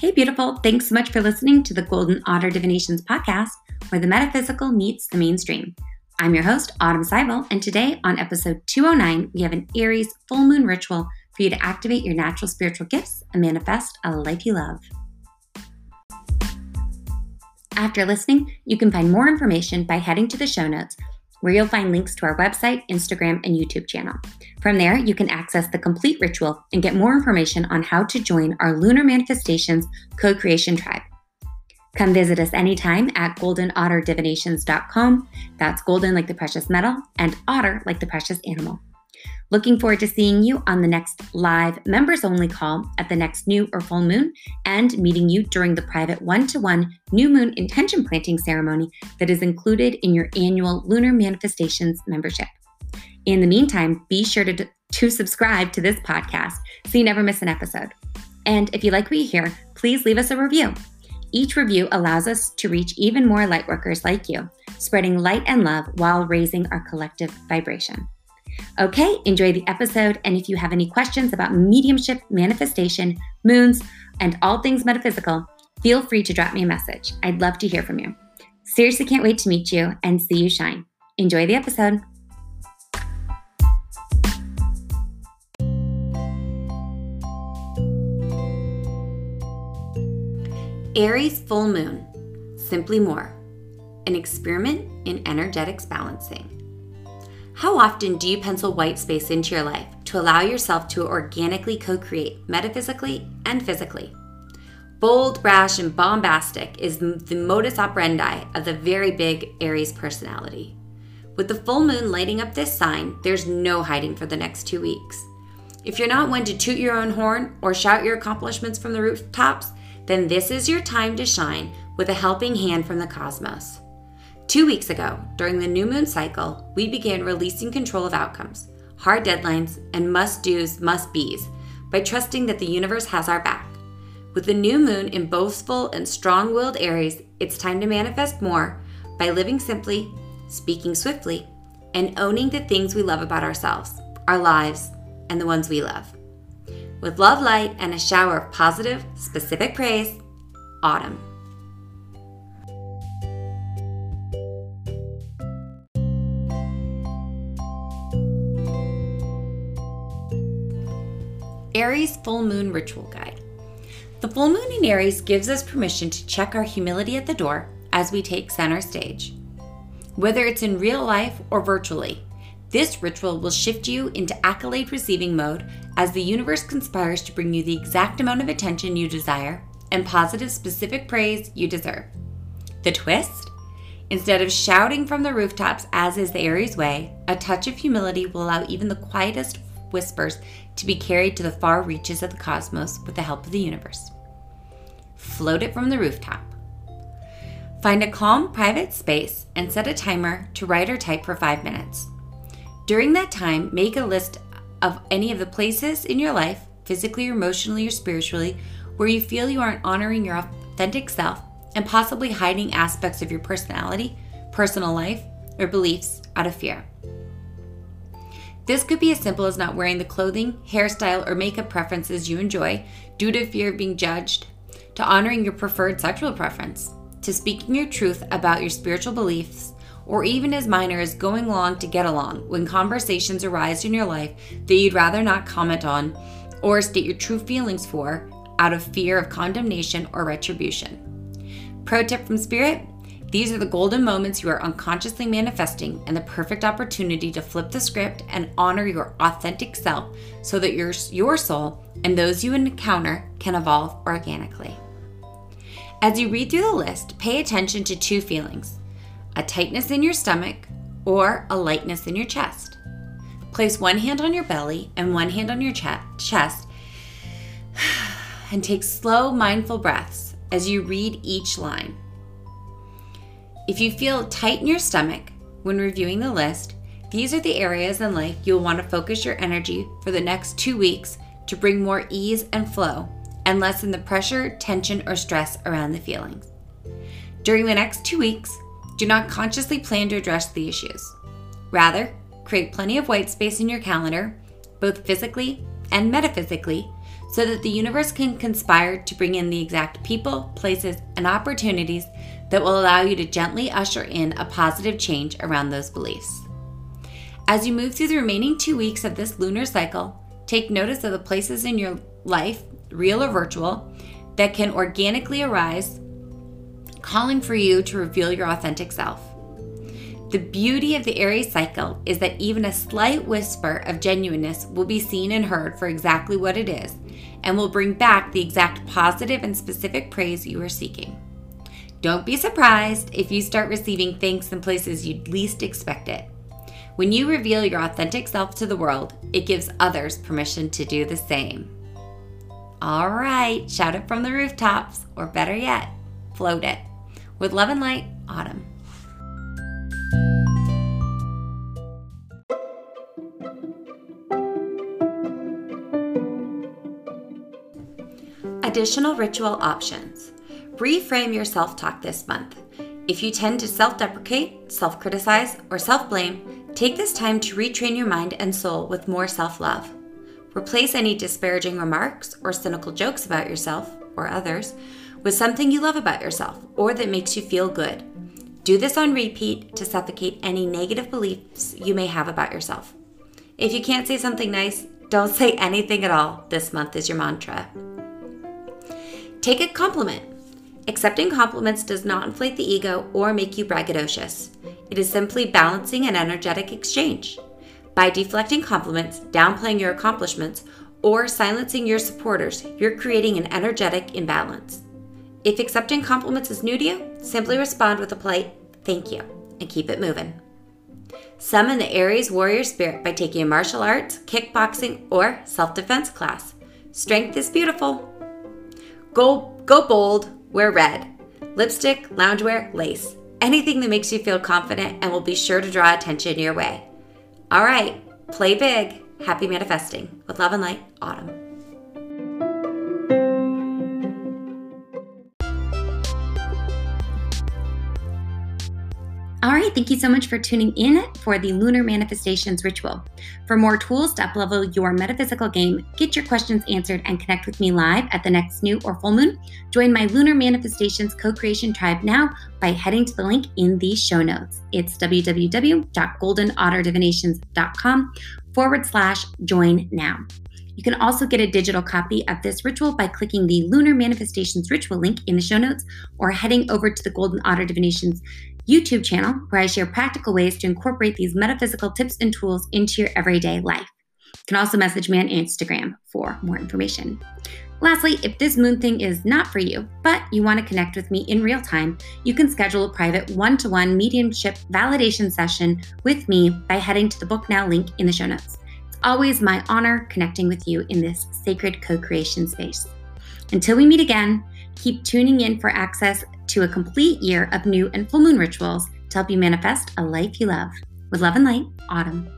Hey, beautiful. Thanks so much for listening to the Golden Otter Divinations podcast, where the metaphysical meets the mainstream. I'm your host, Autumn Seibel, and today on episode 209, we have an Aries full moon ritual for you to activate your natural spiritual gifts and manifest a life you love. After listening, you can find more information by heading to the show notes where you'll find links to our website, Instagram, and YouTube channel. From there, you can access the complete ritual and get more information on how to join our Lunar Manifestations co creation tribe. Come visit us anytime at goldenotterdivinations.com. That's golden like the precious metal and otter like the precious animal. Looking forward to seeing you on the next live members only call at the next new or full moon and meeting you during the private one to one new moon intention planting ceremony that is included in your annual Lunar Manifestations membership. In the meantime, be sure to, to subscribe to this podcast so you never miss an episode. And if you like what you hear, please leave us a review. Each review allows us to reach even more lightworkers like you, spreading light and love while raising our collective vibration. Okay, enjoy the episode. And if you have any questions about mediumship, manifestation, moons, and all things metaphysical, feel free to drop me a message. I'd love to hear from you. Seriously, can't wait to meet you and see you shine. Enjoy the episode. Aries full moon, simply more, an experiment in energetics balancing. How often do you pencil white space into your life to allow yourself to organically co create metaphysically and physically? Bold, brash, and bombastic is the modus operandi of the very big Aries personality. With the full moon lighting up this sign, there's no hiding for the next two weeks. If you're not one to toot your own horn or shout your accomplishments from the rooftops, then this is your time to shine with a helping hand from the cosmos. Two weeks ago, during the new moon cycle, we began releasing control of outcomes, hard deadlines, and must do's, must be's by trusting that the universe has our back. With the new moon in boastful and strong willed Aries, it's time to manifest more by living simply, speaking swiftly, and owning the things we love about ourselves, our lives, and the ones we love. With love, light, and a shower of positive, specific praise, Autumn. Aries Full Moon Ritual Guide. The full moon in Aries gives us permission to check our humility at the door as we take center stage. Whether it's in real life or virtually, this ritual will shift you into accolade receiving mode as the universe conspires to bring you the exact amount of attention you desire and positive, specific praise you deserve. The twist? Instead of shouting from the rooftops, as is the Aries way, a touch of humility will allow even the quietest whispers to be carried to the far reaches of the cosmos with the help of the universe. Float it from the rooftop. Find a calm, private space and set a timer to write or type for five minutes. During that time, make a list of any of the places in your life, physically or emotionally or spiritually, where you feel you aren't honoring your authentic self and possibly hiding aspects of your personality, personal life, or beliefs out of fear. This could be as simple as not wearing the clothing, hairstyle, or makeup preferences you enjoy due to fear of being judged, to honoring your preferred sexual preference, to speaking your truth about your spiritual beliefs, or even as minor as going along to get along when conversations arise in your life that you'd rather not comment on or state your true feelings for out of fear of condemnation or retribution. Pro tip from Spirit these are the golden moments you are unconsciously manifesting and the perfect opportunity to flip the script and honor your authentic self so that your, your soul and those you encounter can evolve organically. As you read through the list, pay attention to two feelings a tightness in your stomach or a lightness in your chest. Place one hand on your belly and one hand on your chest and take slow, mindful breaths as you read each line. If you feel tight in your stomach when reviewing the list, these are the areas in life you'll want to focus your energy for the next two weeks to bring more ease and flow and lessen the pressure, tension, or stress around the feelings. During the next two weeks, do not consciously plan to address the issues. Rather, create plenty of white space in your calendar, both physically and metaphysically, so that the universe can conspire to bring in the exact people, places, and opportunities that will allow you to gently usher in a positive change around those beliefs. As you move through the remaining two weeks of this lunar cycle, take notice of the places in your life, real or virtual, that can organically arise, calling for you to reveal your authentic self. The beauty of the Aries cycle is that even a slight whisper of genuineness will be seen and heard for exactly what it is and will bring back the exact positive and specific praise you are seeking. Don't be surprised if you start receiving thanks in places you'd least expect it. When you reveal your authentic self to the world, it gives others permission to do the same. All right, shout it from the rooftops, or better yet, float it. With love and light, Autumn. Additional ritual options. Reframe your self talk this month. If you tend to self deprecate, self criticize, or self blame, take this time to retrain your mind and soul with more self love. Replace any disparaging remarks or cynical jokes about yourself or others with something you love about yourself or that makes you feel good. Do this on repeat to suffocate any negative beliefs you may have about yourself. If you can't say something nice, don't say anything at all. This month is your mantra. Take a compliment. Accepting compliments does not inflate the ego or make you braggadocious. It is simply balancing an energetic exchange. By deflecting compliments, downplaying your accomplishments, or silencing your supporters, you're creating an energetic imbalance. If accepting compliments is new to you, simply respond with a polite thank you and keep it moving. Summon the Aries warrior spirit by taking a martial arts, kickboxing, or self defense class. Strength is beautiful. Go, go bold, wear red. Lipstick, loungewear, lace. Anything that makes you feel confident and will be sure to draw attention your way. All right, play big. Happy manifesting. With love and light, Autumn. All right, thank you so much for tuning in for the Lunar Manifestations Ritual. For more tools to uplevel your metaphysical game, get your questions answered, and connect with me live at the next new or full moon, join my Lunar Manifestations co creation tribe now by heading to the link in the show notes. It's www.goldenotterdivinations.com forward slash join now. You can also get a digital copy of this ritual by clicking the Lunar Manifestations Ritual link in the show notes or heading over to the Golden Otter Divinations YouTube channel where I share practical ways to incorporate these metaphysical tips and tools into your everyday life. You can also message me on Instagram for more information. Lastly, if this moon thing is not for you, but you want to connect with me in real time, you can schedule a private one to one mediumship validation session with me by heading to the Book Now link in the show notes. It's always my honor connecting with you in this sacred co creation space. Until we meet again, keep tuning in for access to a complete year of new and full moon rituals to help you manifest a life you love. With love and light, Autumn.